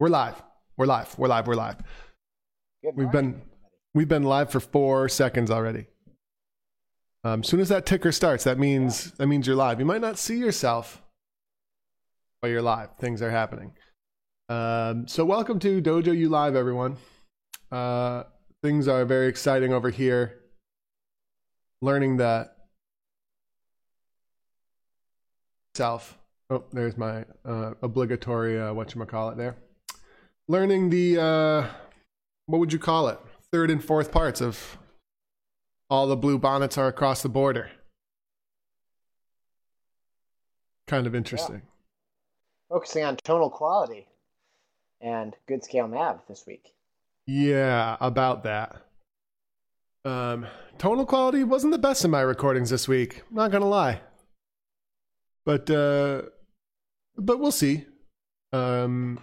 We're live. We're live. We're live. We're live. We've been we've been live for four seconds already. Um, soon as that ticker starts, that means that means you're live. You might not see yourself, but you're live. Things are happening. Um, so welcome to Dojo U Live, everyone. Uh, things are very exciting over here. Learning that self. Oh, there's my uh, obligatory uh, what you call it there. Learning the uh, what would you call it? Third and fourth parts of all the blue bonnets are across the border. Kind of interesting. Focusing on tonal quality and good scale nav this week. Yeah, about that. Um, tonal quality wasn't the best in my recordings this week. Not gonna lie, but uh, but we'll see. Um,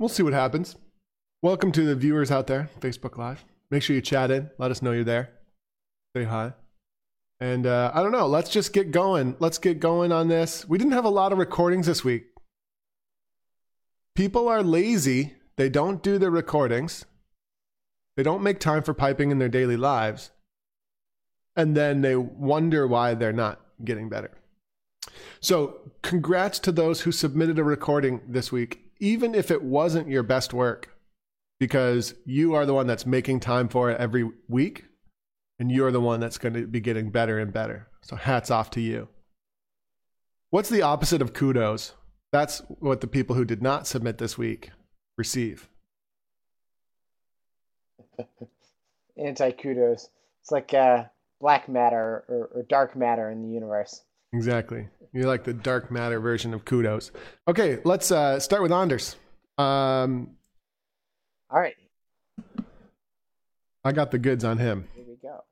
we'll see what happens. Welcome to the viewers out there, Facebook Live. Make sure you chat in. Let us know you're there. Say hi. And uh, I don't know. Let's just get going. Let's get going on this. We didn't have a lot of recordings this week. People are lazy. They don't do their recordings. They don't make time for piping in their daily lives. And then they wonder why they're not getting better. So, congrats to those who submitted a recording this week, even if it wasn't your best work, because you are the one that's making time for it every week, and you're the one that's going to be getting better and better. So, hats off to you. What's the opposite of kudos? That's what the people who did not submit this week receive. Anti kudos. It's like uh, black matter or, or dark matter in the universe. Exactly. You're like the dark matter version of kudos. Okay, let's uh, start with Anders. Um, All right, I got the goods on him. here we go.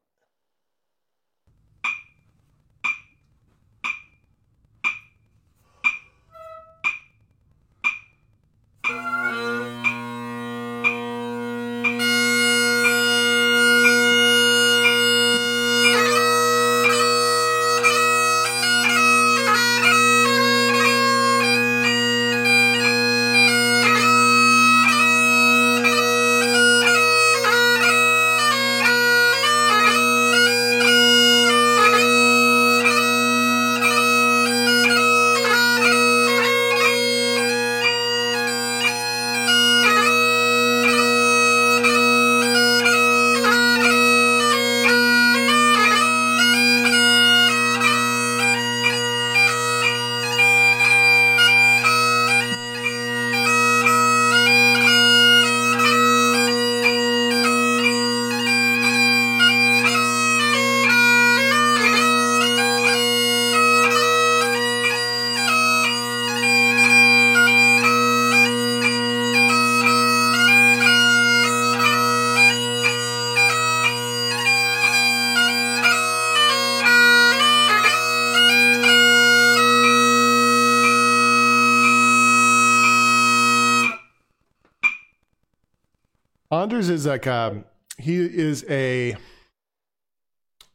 Anders is like um, he is a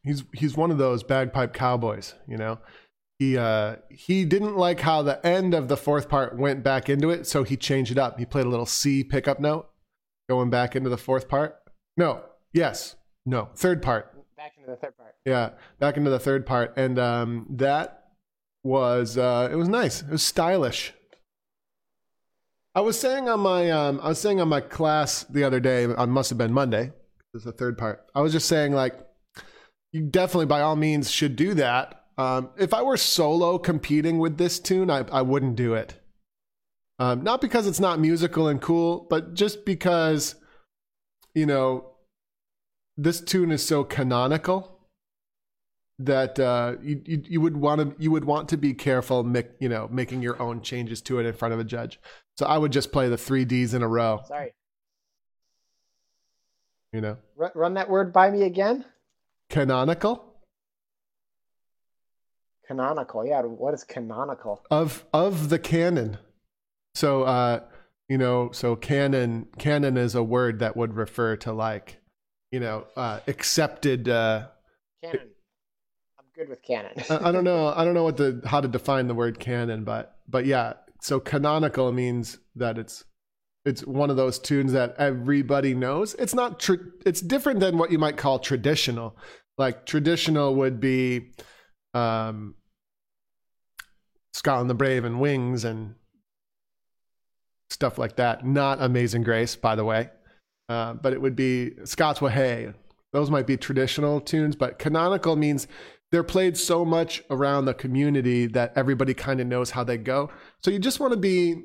he's he's one of those bagpipe cowboys, you know. He uh he didn't like how the end of the fourth part went back into it, so he changed it up. He played a little C pickup note going back into the fourth part. No, yes, no, third part. Back into the third part. Yeah, back into the third part, and um, that was uh, it was nice. It was stylish. I was saying on my um, I was saying on my class the other day. It must have been Monday. Is the third part. I was just saying like, you definitely by all means should do that. Um, if I were solo competing with this tune, I I wouldn't do it. Um, not because it's not musical and cool, but just because, you know, this tune is so canonical that uh, you, you you would want to you would want to be careful, mic- you know, making your own changes to it in front of a judge. So I would just play the three Ds in a row. Sorry. You know, Run, run that word by me again. canonical Canonical. Yeah. What is canonical? of of the canon. So uh, you know, so canon canon is a word that would refer to like, you know, uh, accepted. Uh, Canon. I'm good with canon. I, I don't know. I don't know what the how to define the word canon, but but yeah. So canonical means that it's it's one of those tunes that everybody knows. It's not tr- it's different than what you might call traditional. Like traditional would be um Scotland the Brave and Wings and stuff like that. Not Amazing Grace, by the way. Uh, but it would be Scots Wha Hae. Those might be traditional tunes, but canonical means they're played so much around the community that everybody kind of knows how they go. So you just want to be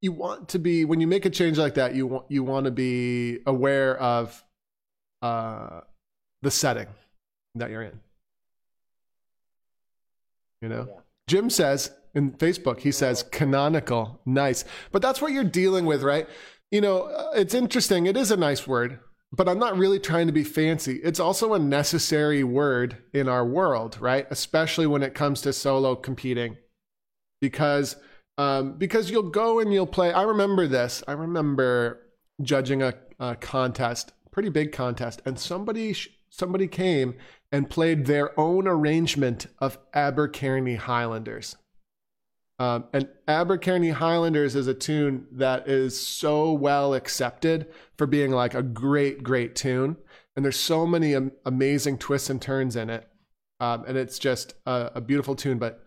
you want to be when you make a change like that, you want you want to be aware of uh the setting that you're in. You know? Yeah. Jim says in Facebook, he says canonical, nice. But that's what you're dealing with, right? You know, uh, it's interesting. It is a nice word, but I'm not really trying to be fancy. It's also a necessary word in our world, right? Especially when it comes to solo competing, because um, because you'll go and you'll play. I remember this. I remember judging a, a contest, pretty big contest, and somebody somebody came and played their own arrangement of Abercairny Highlanders. Um, and Abercairny Highlanders is a tune that is so well accepted for being like a great, great tune. And there's so many am- amazing twists and turns in it. Um, and it's just a, a beautiful tune, but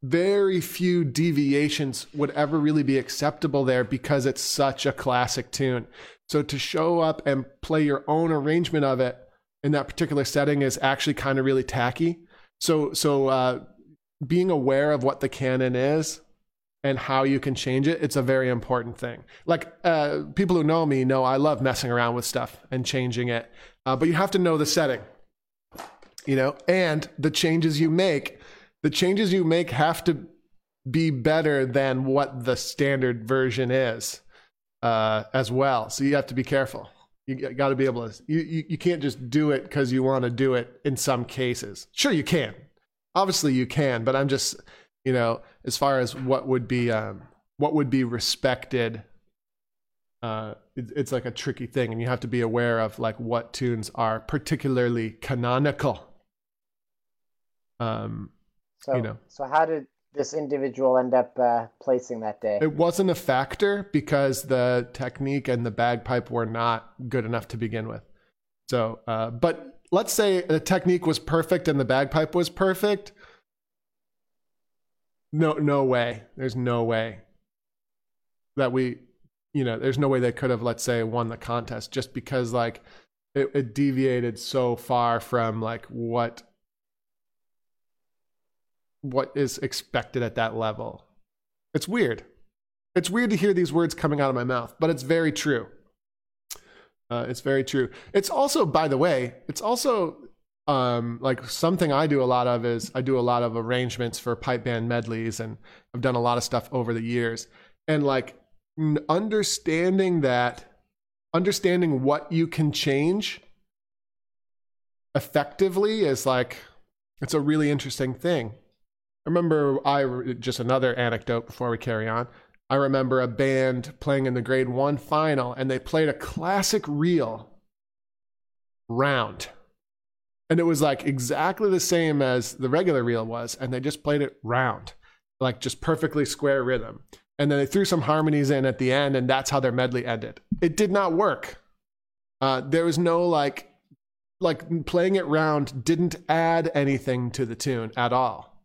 very few deviations would ever really be acceptable there because it's such a classic tune. So to show up and play your own arrangement of it in that particular setting is actually kind of really tacky. So so uh, being aware of what the canon is and how you can change it, it's a very important thing. Like uh, people who know me know I love messing around with stuff and changing it, uh, but you have to know the setting, you know, and the changes you make. The changes you make have to be better than what the standard version is uh, as well. So you have to be careful. You got to be able to. You, you you can't just do it because you want to do it. In some cases, sure you can. Obviously you can, but I'm just you know as far as what would be um, what would be respected. Uh, it, it's like a tricky thing, and you have to be aware of like what tunes are particularly canonical. Um, So, You know. so how did this individual end up uh, placing that day? It wasn't a factor because the technique and the bagpipe were not good enough to begin with. So, uh, but let's say the technique was perfect and the bagpipe was perfect. No, no way. There's no way that we, you know, there's no way they could have, let's say, won the contest just because like it, it deviated so far from like what what is expected at that level. It's weird. It's weird to hear these words coming out of my mouth, but it's very true. Uh, it's very true. It's also, by the way, it's also um, like something I do a lot of is I do a lot of arrangements for pipe band medleys, and I've done a lot of stuff over the years. And like understanding that, understanding what you can change effectively is like it's a really interesting thing. I remember I just another anecdote before we carry on. I remember a band playing in the grade one final, and they played a classic reel round. And it was like exactly the same as the regular reel was, and they just played it round, like just perfectly square rhythm. And then they threw some harmonies in at the end, and that's how their medley ended. It did not work. Uh, there was no like, like playing it round didn't add anything to the tune at all.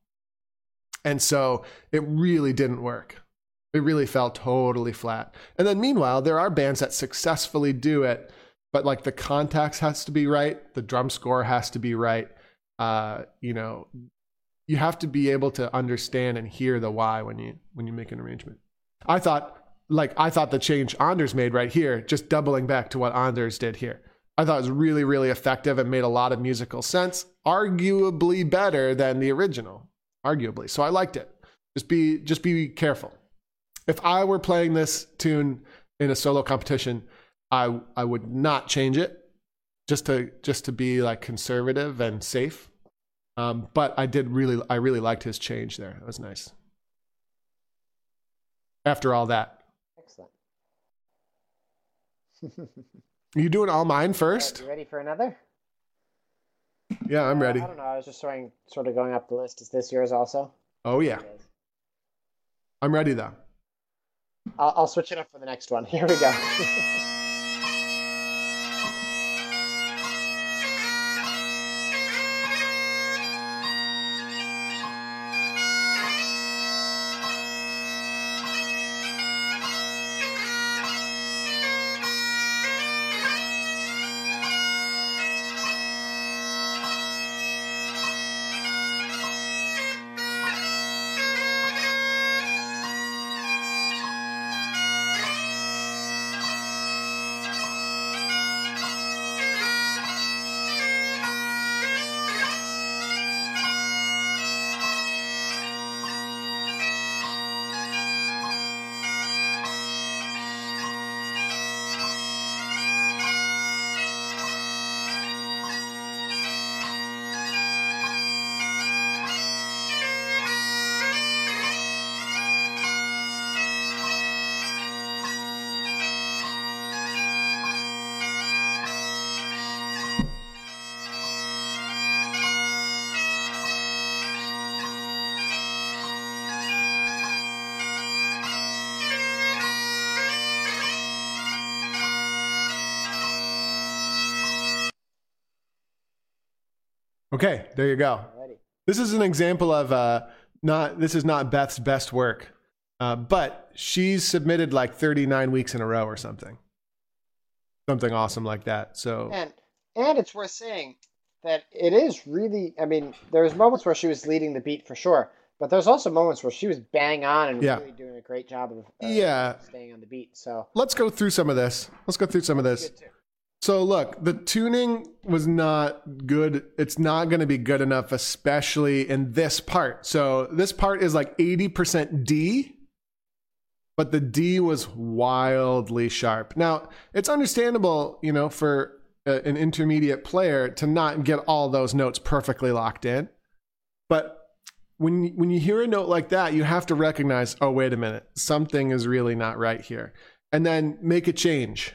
And so it really didn't work. It really fell totally flat. And then meanwhile, there are bands that successfully do it, but like the context has to be right, the drum score has to be right. Uh, you know, you have to be able to understand and hear the why when you when you make an arrangement. I thought like I thought the change Anders made right here, just doubling back to what Anders did here. I thought it was really, really effective and made a lot of musical sense, arguably better than the original arguably. So I liked it. Just be just be careful. If I were playing this tune in a solo competition, I I would not change it just to just to be like conservative and safe. Um, but I did really I really liked his change there. It was nice. After all that, Excellent. you doing all mine first? You ready for another? Yeah, I'm Uh, ready. I don't know. I was just sort of going up the list. Is this yours also? Oh yeah, I'm ready though. I'll, I'll switch it up for the next one. Here we go. Okay, there you go. Alrighty. This is an example of uh, not. This is not Beth's best work, uh, but she's submitted like 39 weeks in a row or something, something awesome like that. So And and it's worth saying that it is really. I mean, there's moments where she was leading the beat for sure, but there's also moments where she was bang on and Yeah. really doing a great job of uh, Yeah. staying on the beat. So let's go through some of this. Let's go through some of this. So look, the tuning was not good. It's not going to be good enough, especially in this part. So this part is like 80% D, but the D was wildly sharp. Now, it's understandable, you know, for a, an intermediate player to not get all those notes perfectly locked in. But when when you hear a note like that, you have to recognize, oh, wait a minute, something is really not right here. And then make a change.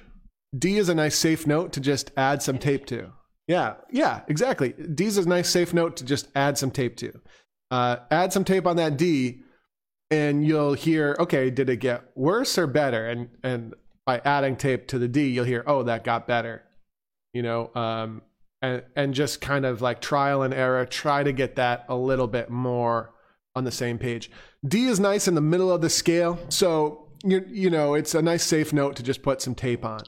D is a nice safe note to just add some tape to. Yeah, yeah, exactly. D is a nice safe note to just add some tape to. Uh, add some tape on that D, and you'll hear, okay, did it get worse or better? And and by adding tape to the D, you'll hear, oh, that got better. You know, um, and and just kind of like trial and error, try to get that a little bit more on the same page. D is nice in the middle of the scale, so you you know it's a nice safe note to just put some tape on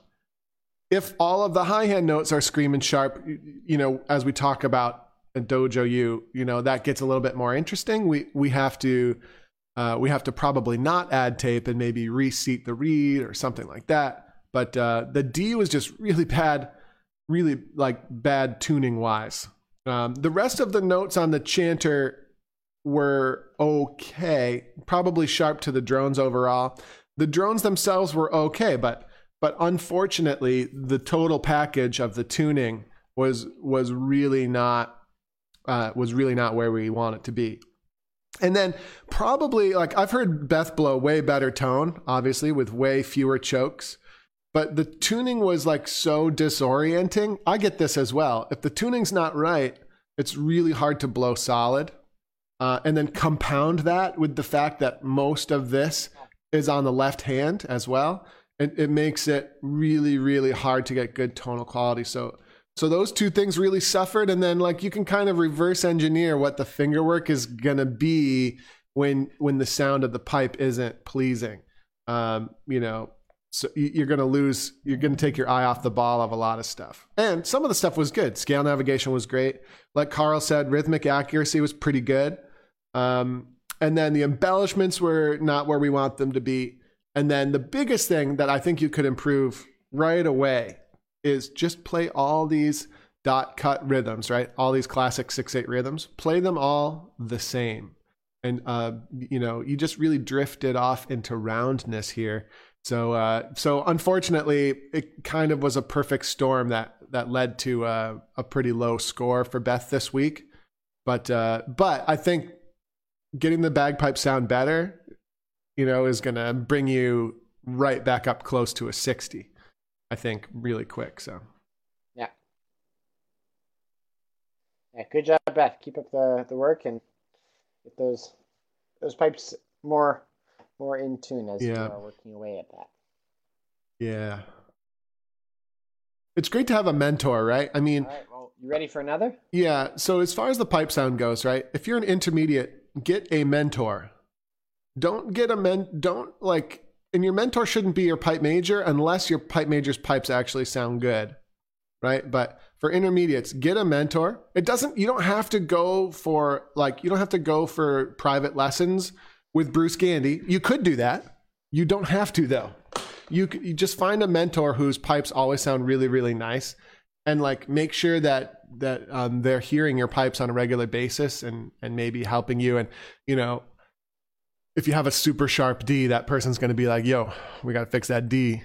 if all of the high hand notes are screaming sharp, you know, as we talk about a dojo U, you know, that gets a little bit more interesting. We we have to uh, we have to probably not add tape and maybe reseat the reed or something like that. But uh, the D was just really bad, really like bad tuning wise. Um, the rest of the notes on the chanter were okay, probably sharp to the drones overall. The drones themselves were okay, but but unfortunately the total package of the tuning was was really not uh, was really not where we want it to be. And then probably like i've heard beth blow way better tone obviously with way fewer chokes. But the tuning was like so disorienting. I get this as well. If the tuning's not right it's really hard to blow solid. Uh, and then compound that with the fact that most of this is on the left hand as well it, it makes it really really hard to get good tonal quality. So so those two things really suffered. And then like you can kind of reverse engineer what the finger work is going to be when when the sound of the pipe isn't pleasing. Um, you know so you- you're going to lose you're going to take your eye off the ball of a lot of stuff. And some of the stuff was good. Scale navigation was great. Like carl said rhythmic accuracy was pretty good. Um, and then the embellishments were not where we want them to be and then the biggest thing that I think you could improve right away is just play all these dot cut rhythms, right? All these classic 6 8 rhythms, play them all the same. And, uh, you know, you just really drifted off into roundness here. So, uh, so unfortunately, it kind of was a perfect storm that, that led to uh, a pretty low score for Beth this week. But, uh, but I think getting the bagpipe sound better you know, is going to bring you right back up close to a 60, I think, really quick. So, Yeah. Yeah, good job, Beth. Keep up the, the work and get those those pipes more more in tune as you Yeah. are working away at that. Yeah. It's great to have a mentor, right? I mean, right, well, you ready for another? yeah. So as far as the pipe sound goes, right? If you're an intermediate, get a mentor. Don't get a men. Don't like, and your mentor shouldn't be your pipe major unless your pipe major's pipes actually sound good, right? But for intermediates, get a mentor. It doesn't. You don't have to go for like. You don't have to go for private lessons with Bruce Gandy. You could do that. You don't have to though. You, you just find a mentor whose pipes always sound really really nice and like make sure that that um, they're hearing your pipes on a regular basis and and maybe helping you and you know if you have a super sharp D that person's going to be like yo we got to fix that D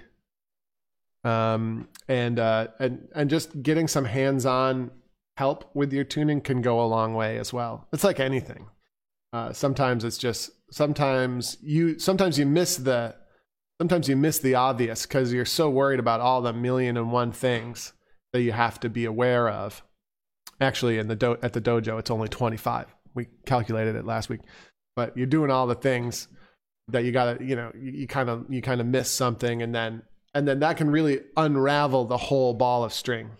um and uh and and just getting some hands-on help with your tuning can go a long way as well it's like anything uh sometimes it's just sometimes you sometimes you miss the sometimes you miss the obvious because you're so worried about all the million and one things that you have to be aware of. Actually, in the do- at the dojo, it's only 25. We calculated it last week, but you're doing all the things that you gotta, you know, you kind of you kind of miss something, and then and then that can really unravel the whole ball of string.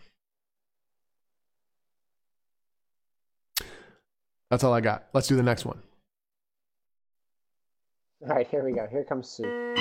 That's all I got. Let's do the next one. All right, here we go. Here comes Sue.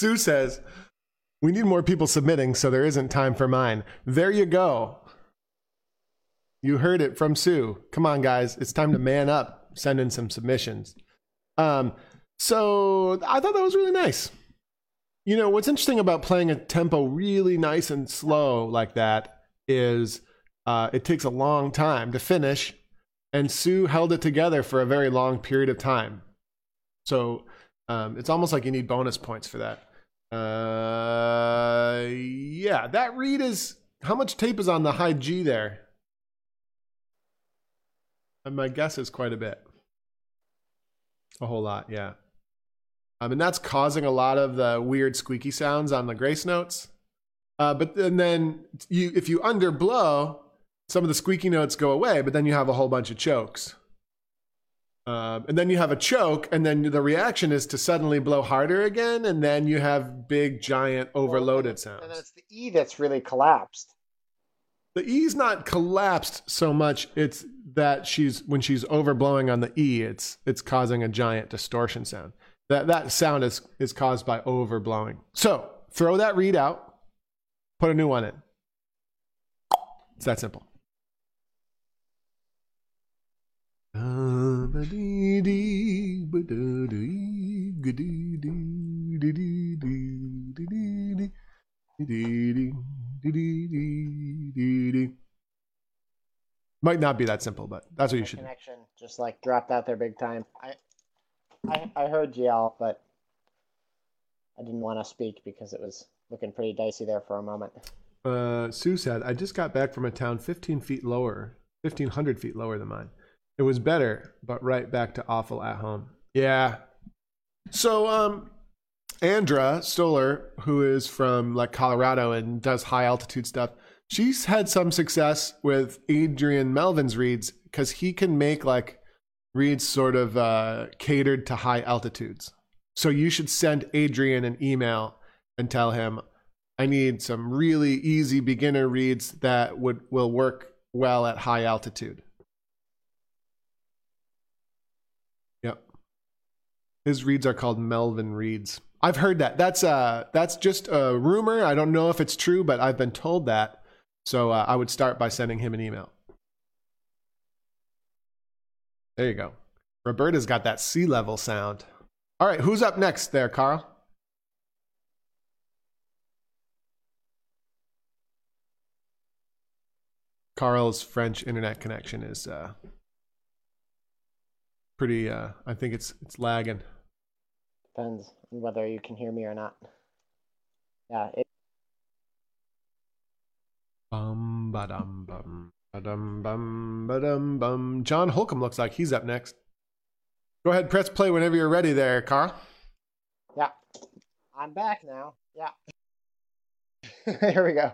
Sue says, We need more people submitting, so there isn't time for mine. There you go. You heard it from Sue. Come on, guys. It's time to man up. Send in some submissions. Um, so I thought that was really nice. You know, what's interesting about playing a tempo really nice and slow like that is uh, it takes a long time to finish, and Sue held it together for a very long period of time. So um, it's almost like you need bonus points for that. Uh, yeah, that reed is how much tape is on the high G there? And my guess is quite a bit. A whole lot, yeah. I mean, that's causing a lot of the weird squeaky sounds on the grace notes. Uh, but and then you, if you underblow, some of the squeaky notes go away, but then you have a whole bunch of chokes. Um, and then you have a choke, and then the reaction is to suddenly blow harder again, and then you have big, giant, overloaded sounds. And it's the E that's really collapsed. The E's not collapsed so much; it's that she's when she's overblowing on the E, it's it's causing a giant distortion sound. That that sound is is caused by overblowing. So throw that reed out, put a new one in. It's that simple. Might not be that simple, but that's what you should do. connection just like dropped out there big time. I, I, I heard GL, but I didn't want to speak because it was looking pretty dicey there for a moment. Uh, Sue said, I just got back from a town 15 feet lower, 1,500 feet lower than mine. It was better, but right back to awful at home. Yeah. So, um, Andra Stoller, who is from like Colorado and does high altitude stuff, she's had some success with Adrian Melvin's reeds because he can make like reeds sort of uh, catered to high altitudes. So you should send Adrian an email and tell him, I need some really easy beginner reeds that would will work well at high altitude. Yep. His reeds are called Melvin reeds. I've heard that. That's uh that's just a rumor. I don't know if it's true, but I've been told that. So uh, I would start by sending him an email. There you go. Roberta's got that sea level sound. All right, who's up next there, Carl? Carl's French internet connection is uh, pretty. Uh, I think it's it's lagging. Depends on whether you can hear me or not. Yeah, it, Bum ba dum bum ba dum bum ba dum bum. John Holcomb looks like he's up next. Go ahead, press play whenever you're ready, there, Carl. yeah. I'm back now. Yeah. Here we go.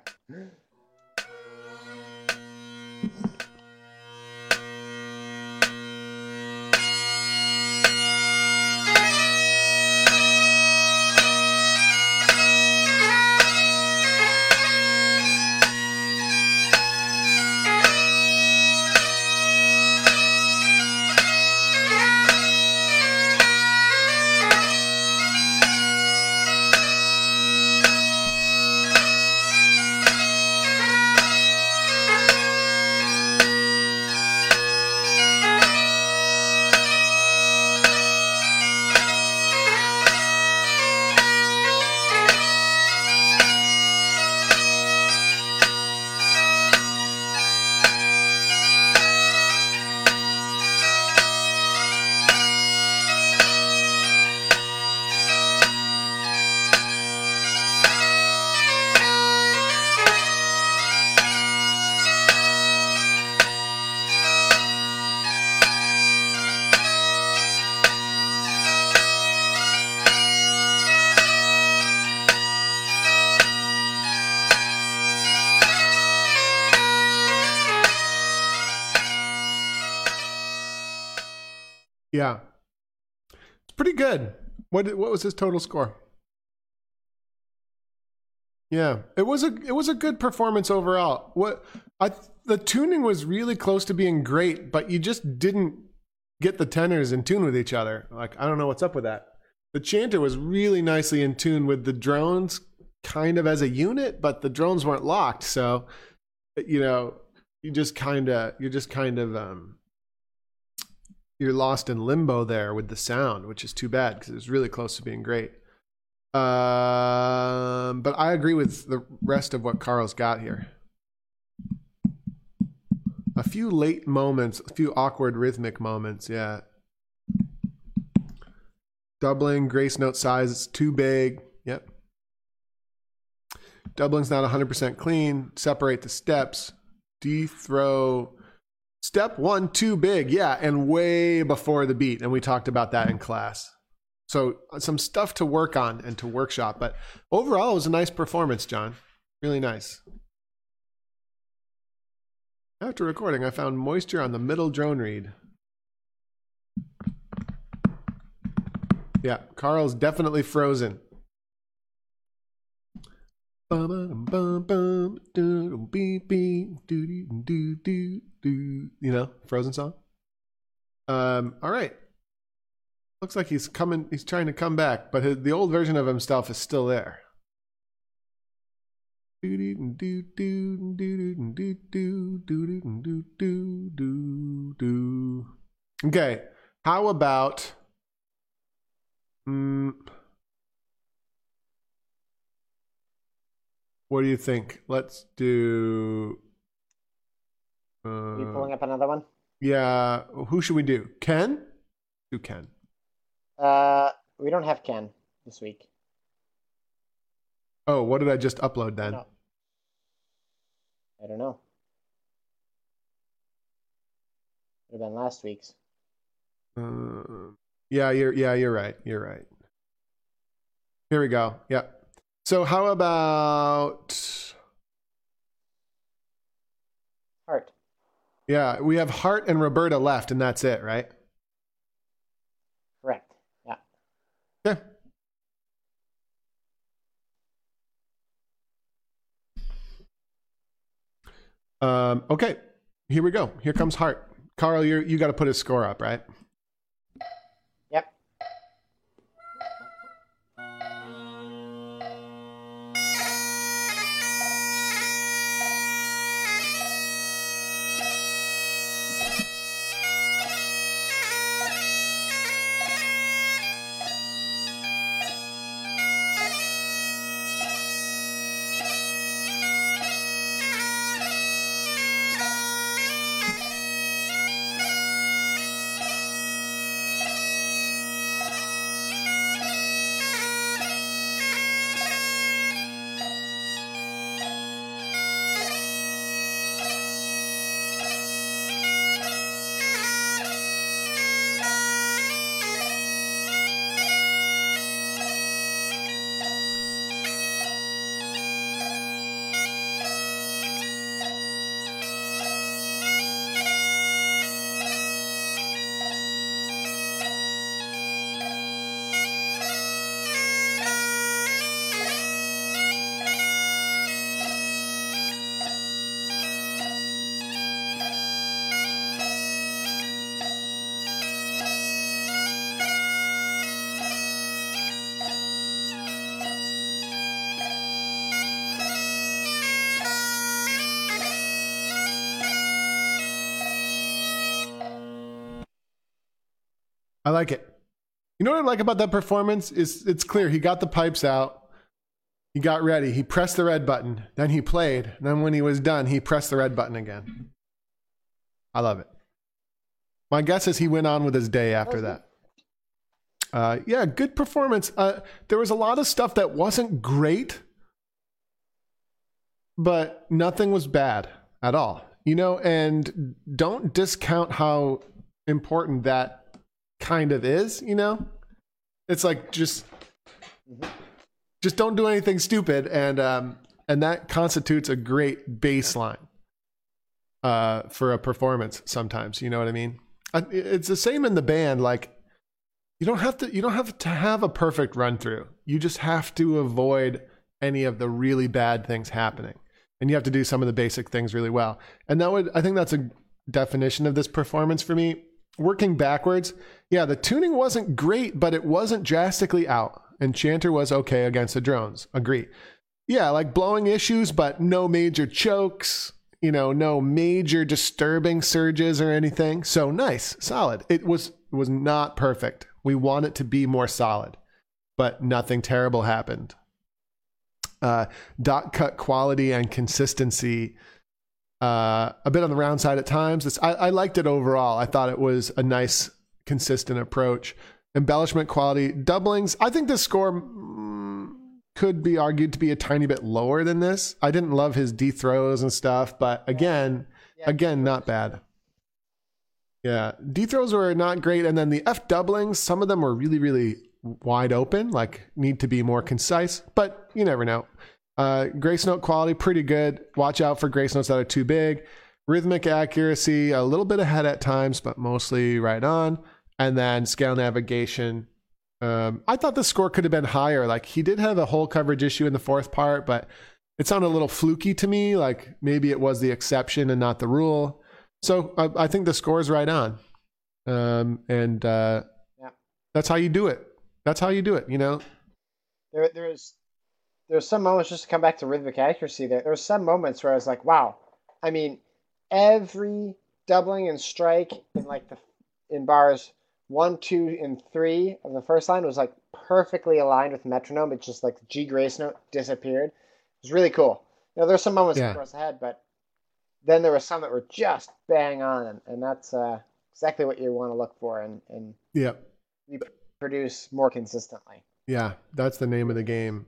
Yeah, it's pretty good. What what was his total score? Yeah, it was a it was a good performance overall. What I the tuning was really close to being great, but you just didn't get the tenors in tune with each other. Like I don't know what's up with that. The chanter was really nicely in tune with the drones, kind of as a unit, but the drones weren't locked, so you know you just kind of you're just kind of um you're lost in limbo there with the sound, which is too bad because it was really close to being great. Um, but I agree with the rest of what Carl's got here. A few late moments, a few awkward rhythmic moments, yeah. Doubling, grace note size, it's too big. Yep. Doubling's not 100% clean. Separate the steps. D throw. Step one, too big. Yeah, and way before the beat. And we talked about that in class. So uh, some stuff to work on and to workshop. But overall, it was a nice performance, John. Really nice. After recording, I found moisture on the middle drone reed. Yeah, Carl's definitely frozen. You know, Frozen song. Um, all right. Looks like he's coming. He's trying to come back, but his, the old version of himself is still there. Okay, how about? What do you think? Let's do. Uh, Are you pulling up another one? yeah, who should we do? Ken? Do Ken. Uh, we don't have Ken this week. Oh, what did I just upload then? No. I don't know. Would have been last week's. Uh, yeah, you're yeah, you're right. You're right. Here we go. Yep. So how about Hart? yeah, we have Hart and Roberta left, and that's it, right? Correct. Yeah. Okay. Um, okay, here we go. Here comes Hart. Carl, you you got to put his score up, right? I like it. You know what I like about that performance is it's clear he got the pipes out. He got ready. He pressed the red button. Then he played. Then when he was done, he pressed the red button again. I love it. My guess is he went on with his day after that. Uh, yeah, good performance. Uh, there was a lot of stuff that wasn't great, but nothing was bad at all. You know, and don't discount how important that kind of is. You know, it's like just just don't do anything stupid, and um, and that constitutes a great baseline uh, for a performance. Sometimes, you know what I mean. It's the same in the band. Like you don't have to you don't have to have a perfect run through. You just have to avoid any of the really bad things happening. And you have to do some of the basic things really well. And that would I think that's a definition of this performance for me. Working backwards, yeah, the tuning wasn't great, but it wasn't drastically out. Enchanter was okay against the drones. Agree. Yeah, like blowing issues, but no major chokes, you know, no major disturbing surges or anything. So nice, solid. It was was not perfect. We want it to be more solid, but nothing terrible happened. Uh, dot cut quality and consistency, uh, a bit on the round side at times. I, I liked it overall. I thought it was a nice, consistent approach. Embellishment quality, doublings. I think this score mm, could be argued to be a tiny bit lower than this. I didn't love his D throws and stuff, but again, Yeah, again, not bad. Yeah, D throws were not great, and then the F doublings, some of them were really, really wide open, like need to be more concise, but you never know. Uh, grace note quality, pretty good. Watch out for grace notes that are too big. Rhythmic accuracy, a little bit ahead at times, but mostly right on. And then scale navigation. Um, I thought the score could have been higher. Like he did have a hole coverage issue in the fourth part, but it sounded a little fluky to me. Like maybe it was the exception and not the rule. So I, I think the score is right on. Um, and uh, Yeah. that's how you do it. That's how you do it. You know, There, there's, there's some moments just to come back to rhythmic accuracy. There, there were some moments where I was like, wow. I mean, every doubling and strike in like the in bars one, two, and three of the first line was like perfectly aligned with metronome. It's just like the G grace note disappeared. It was really cool. You know, there's some moments Yeah. across the head, but then there were some that were just bang on, and, and that's uh, exactly what you want to look for and, and Yep. produce more consistently. Yeah, that's the name of the game.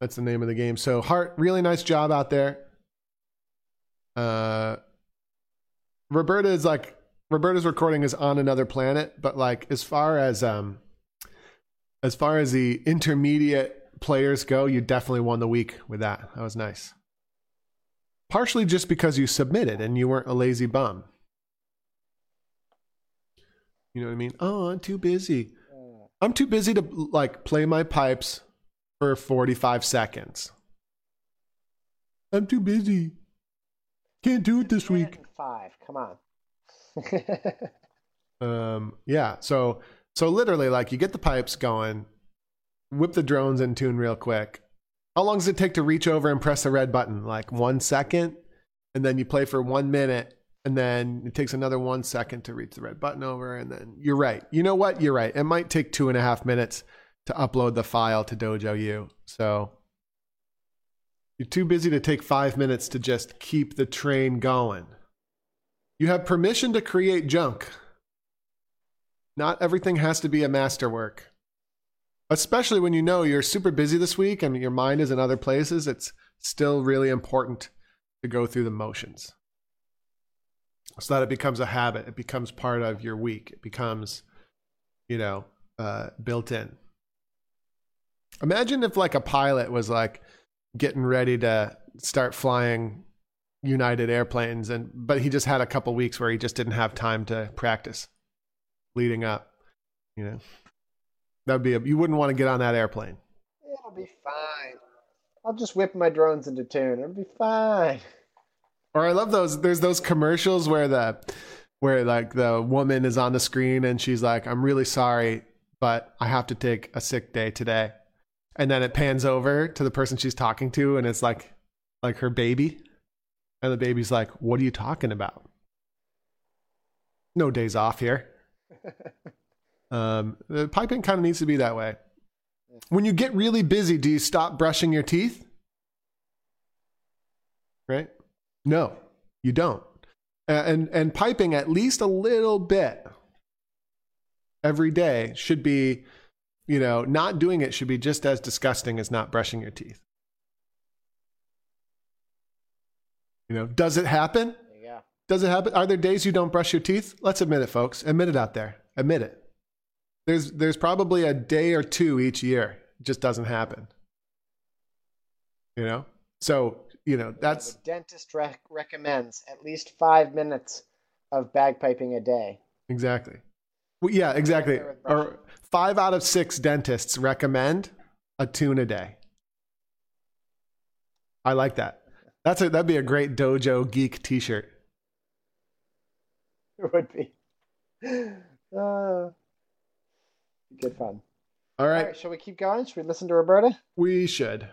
That's the name of the game. So Hart, really nice job out there. Uh, Roberta is like Roberta's recording is on another planet, but like as far as um, as far as the intermediate players go, you definitely won the week with that. That was nice. Partially just because you submitted and you weren't a lazy bum. You know what I mean? Oh, I'm too busy. Uh, I'm too busy to like play my pipes for 45 seconds. I'm too busy. Can't do it this week. Five. Come on. Um, yeah. So, so literally, like, you get the pipes going, whip the drones in tune real quick. How long does it take to reach over and press the red button? Like one second, and then you play for one minute, and then it takes another one second to reach the red button over, and then you're right. You know what? You're right. It might take two and a half minutes to upload the file to Dojo U. So you're too busy to take five minutes to just keep the train going. You have permission to create junk. Not everything has to be a masterwork. Especially when you know you're super busy this week and your mind is in other places, it's still really important to go through the motions. So that it becomes a habit, it becomes part of your week, it becomes, you know, uh, built in. Imagine if, like, a pilot was like getting ready to start flying United airplanes, and but he just had a couple weeks where he just didn't have time to practice leading up. You know, that'd be a, you wouldn't want to get on that airplane. It'll be fine. I'll just whip my drones into tune. It'll be fine. Or I love those. There's those commercials where the where like the woman is on the screen and she's like, "I'm really sorry, but I have to take a sick day today," and then it pans over to the person she's talking to, and it's like like her baby, and the baby's like, "What are you talking about? No days off here." Um, the piping kind of needs to be that way. When you get really busy, do you stop brushing your teeth? Right? No, you don't. And and piping at least a little bit every day should be, you know, not doing it should be just as disgusting as not brushing your teeth. You know, does it happen? Go. Does it happen? Are there days you don't brush your teeth? Let's admit it, folks. Admit it out there. Admit it. There's there's probably a day or two each year. It just doesn't happen. You know? So, you know, that's the dentist rec- recommends at least five minutes of bagpiping a day. exactly. Well, yeah, exactly. Or five out of six dentists recommend a tune a day. I like that. That's a that'd be a great dojo geek t-shirt. It would be. Uh, good fun. All All right, right, shall we keep going? Should we listen to Roberta? we should.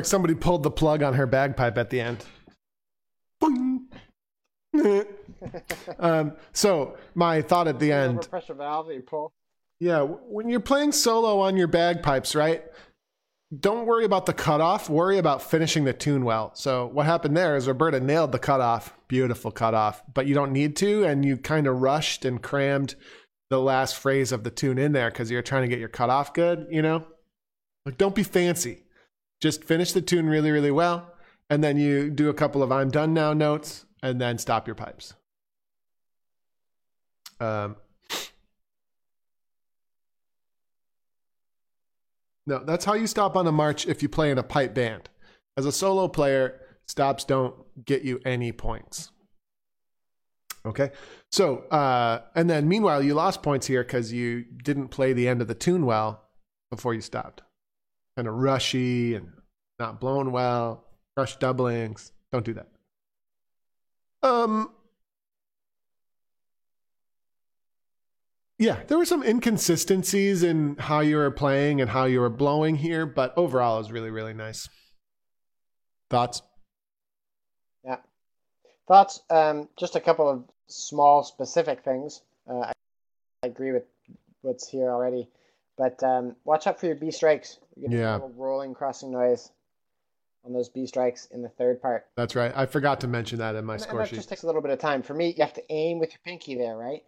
Like somebody pulled the plug on her bagpipe at the end. Um, so my thought at the end, Overpressure valve that you pull. yeah, when you're playing solo on your bagpipes, right? don't worry about the cutoff. Worry about finishing the tune well. So what happened there is Roberta nailed the cutoff, beautiful cutoff, but you don't need to, and you kind of rushed and crammed the last phrase of the tune in there because you're trying to get your cutoff good. You know, like don't be fancy. Just finish the tune really, really well, and then you do a couple of "I'm done now" notes, and then stop your pipes. Um, No, that's how you stop on a march if you play in a pipe band. As a solo player, stops don't get you any points. Okay. So, uh, and then meanwhile, you lost points here because you didn't play the end of the tune well before you stopped. Kind of rushy and not blown well, rush doublings. Don't do that. Um, yeah, there were some inconsistencies in how you were playing and how you were blowing here, but overall, it was really, really nice. Thoughts? Yeah. Thoughts? Um, just a couple of small, specific things. Uh, I, agree with what's here already, but um, watch out for your B strikes. Yeah. A little rolling, crossing noise on those B strikes in the third part. That's right. I forgot to mention that in my and, score and that sheet. just takes a little bit of time. For me, you have to aim with your pinky there, right?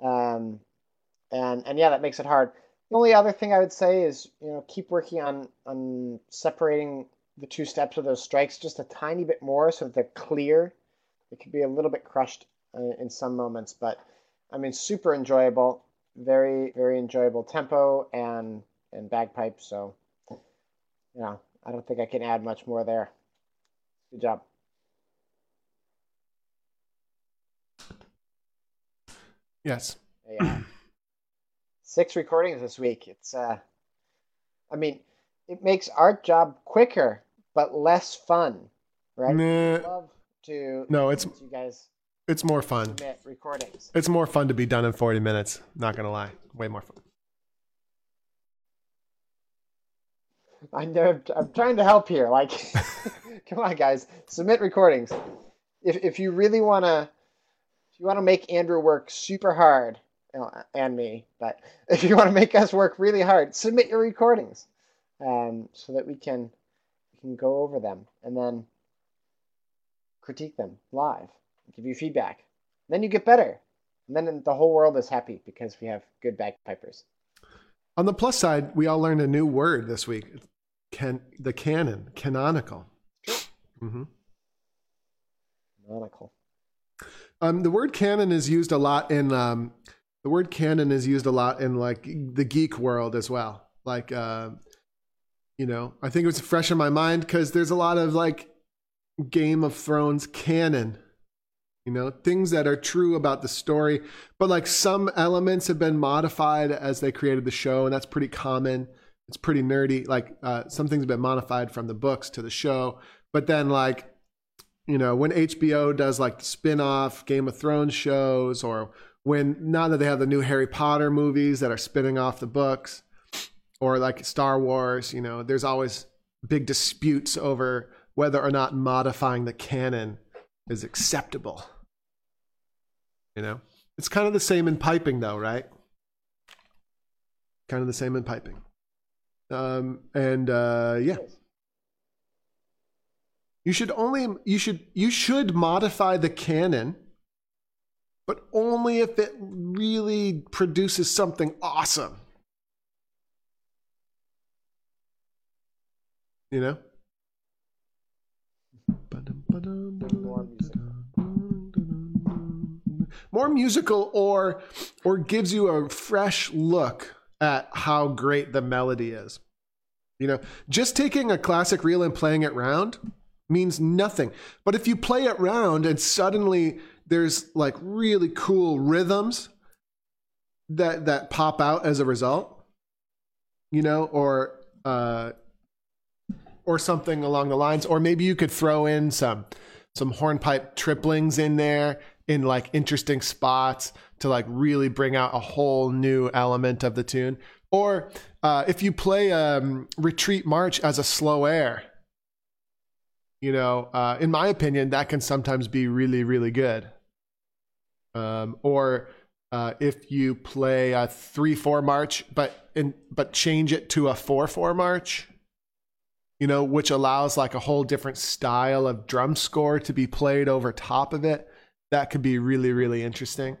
Um, and and yeah, that makes it hard. The only other thing I would say is you know keep working on on separating the two steps of those strikes just a tiny bit more so that they're clear. It could be a little bit crushed uh, in some moments, but I mean super enjoyable, very very enjoyable tempo and and bagpipes. So you know, I don't think I can add much more there. Good job. Yes. Yeah. Six recordings this week. It's uh I mean, it makes our job quicker but less fun, right? Nah, love to no, it's you guys it's more fun. submit recordings. It's more fun to be done in 40 minutes. Not gonna lie, way more fun. I know I'm trying to help here. Like, come on, guys, submit recordings. If if you really wanna, if you wanna make Andrew work super hard, and me, but if you want to make us work really hard, submit your recordings, um, so that we can we can go over them and then critique them live, give you feedback. Then you get better, and then the whole world is happy because we have good bagpipers. On the plus side, we all learned a new word this week. Can the canon, canonical. Mm-hmm. Canonical. Um, the word canon is used a lot in um, the word canon is used a lot in like the geek world as well. Like, uh, you know, I think it was fresh in my mind because there's a lot of like Game of Thrones canon, you know, things that are true about the story, but like some elements have been modified as they created the show, and that's pretty common. It's pretty nerdy. Like uh, some things have been modified from the books to the show, but then like you know when HBO does like the spin-off Game of Thrones shows or when now that they have the new Harry Potter movies that are spinning off the books or like Star Wars, you know, there's always big disputes over whether or not modifying the canon is acceptable. You know? It's kind of the same in piping though, right? Kind of the same in piping. Um and uh yeah. You should only you should you should modify the canon, but only if it really produces something awesome. You know? More musical or or gives you a fresh look at how great the melody is. You know, just taking a classic reel and playing it round means nothing. But if you play it round and suddenly there's like really cool rhythms that that pop out as a result, you know, or uh, or something along the lines, or maybe you could throw in some some hornpipe triplings in there in like interesting spots to like really bring out a whole new element of the tune. Or uh, if you play um, retreat march as a slow air, you know, uh, in my opinion, that can sometimes be really, really good. Um, or uh, if you play a three four march, but in, but change it to a four four march, you know, which allows like a whole different style of drum score to be played over top of it. That could be really really interesting.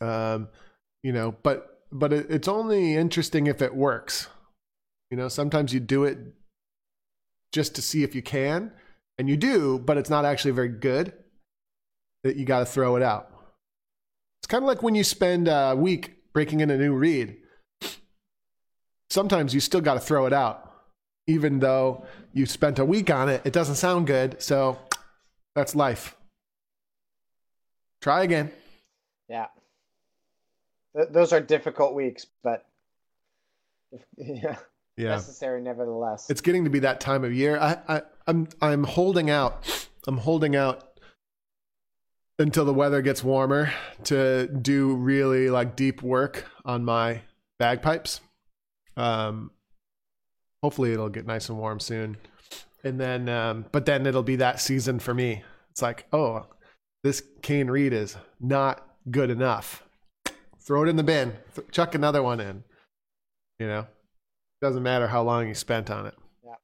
Um, you know, but but it, it's only interesting if it works. You know, sometimes you do it just to see if you can, and you do, but it's not actually very good. That you got to throw it out. It's kind of like when you spend a week breaking in a new reed. Sometimes you still got to throw it out, even though you spent a week on it. It doesn't sound good, so that's life. Try again. Yeah. Th- those are difficult weeks, but yeah, Yeah. necessary nevertheless. it's getting to be that time of year. I, I I'm I'm holding out. I'm holding out until the weather gets warmer to do really like deep work on my bagpipes. Um, hopefully it'll get nice and warm soon, and then um, but then it'll be that season for me. It's like oh, this cane reed is not good enough. Throw it in the bin. Th- chuck another one in. You know. Doesn't matter how long you spent on it. Yeah.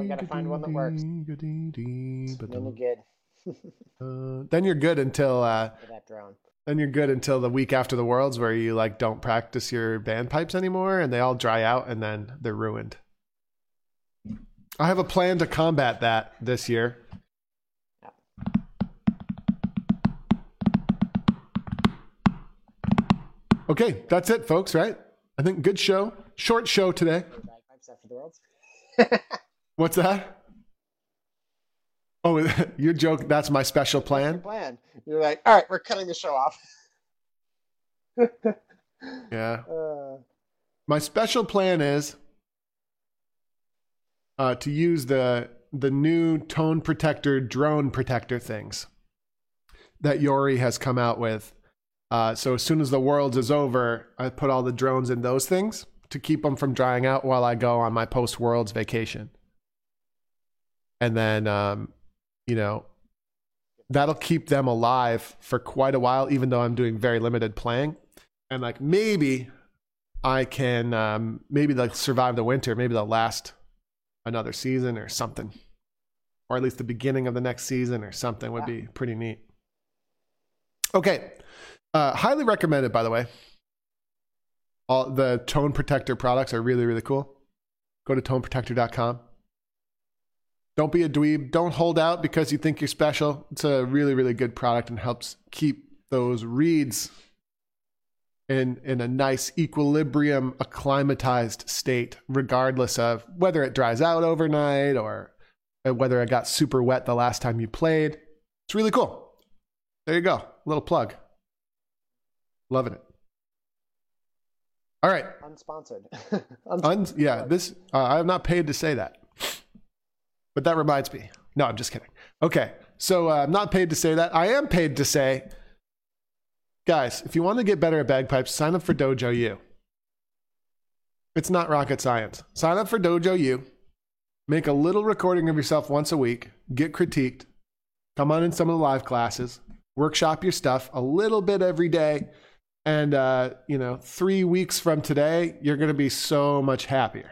We gotta find one that works. Then then you're good uh, then you're good until uh, that drone. then you're good until the week after the worlds where you like don't practice your band pipes anymore and they all dry out and then they're ruined. I have a plan to combat that this year. Okay, that's it, folks. Right? I think good show, short show today. Bagpipes after the worlds. What's that? Oh, your joke. That's my special plan. Plan. You're like, all right, we're cutting the show off. Yeah. Uh, My special plan is uh, to use the the new tone protector drone protector things that Yori has come out with. Uh, so as soon as the worlds is over, I put all the drones in those things to keep them from drying out while I go on my post worlds vacation. And then, um, you know, that'll keep them alive for quite a while, even though I'm doing very limited playing. And like maybe I can um, maybe they'll survive the winter. Maybe they'll last another season or something, or at least the beginning of the next season or something would be pretty neat. Okay, uh, highly recommended. By the way, all the tone protector products are really really cool. Go to toneprotector.com. Don't be a dweeb. Don't hold out because you think you're special. It's a really really good product and helps keep those reeds in in a nice equilibrium acclimatized state regardless of whether it dries out overnight or uh, whether it got super wet the last time you played. It's really cool. There you go. Little plug. Loving it. All right. Unsponsored. Un- yeah this uh, i'm not paid to say that. But that reminds me. No i'm just kidding. Okay. So uh, i'm not paid to say that. I am paid to say guys, if you want to get better at bagpipes, sign up for Dojo U. It's not rocket science. Sign up for Dojo U. Make a little recording of yourself once a week. Get critiqued. Come on in some of the live classes. Workshop your stuff a little bit every day. And, uh, you know, three weeks from today, you're going to be so much happier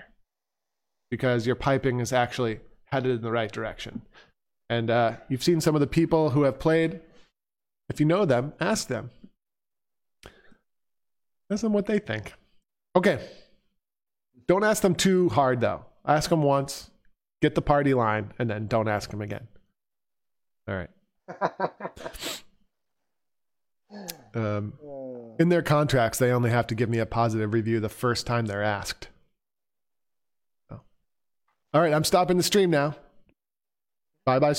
because your piping is actually headed in the right direction. And uh, you've seen some of the people who have played. If you know them, ask them. Ask them what they think. Okay. Don't ask them too hard, though. Ask them once, get the party line, and then don't ask them again. All right. Um, Uh, in their contracts, they only have to give me a positive review the first time they're asked. So. All right, I'm stopping the stream now. Bye bye.